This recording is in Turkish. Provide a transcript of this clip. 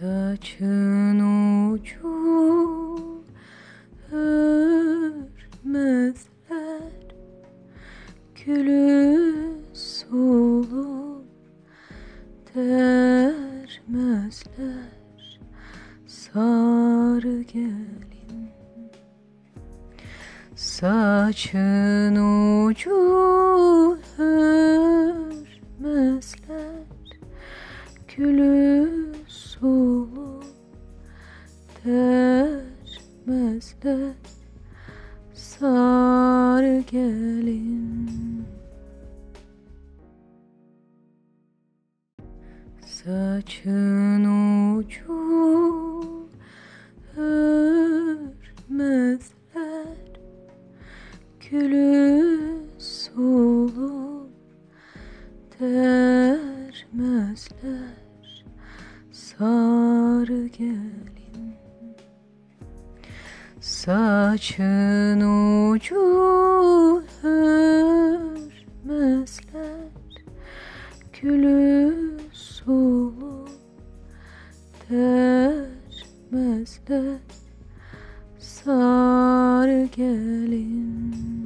Saçın ucu örmezler. Gülü sulu dermezler. Sarı gelin Saçın ucu örmezler Gülü sulu dermezler Sarı gelin. Saçın ucu örmezler Gülü sulu dermezler Sarı gelin. Saçın ucu örmezler. Gülü sulu dermezler Sarı gelin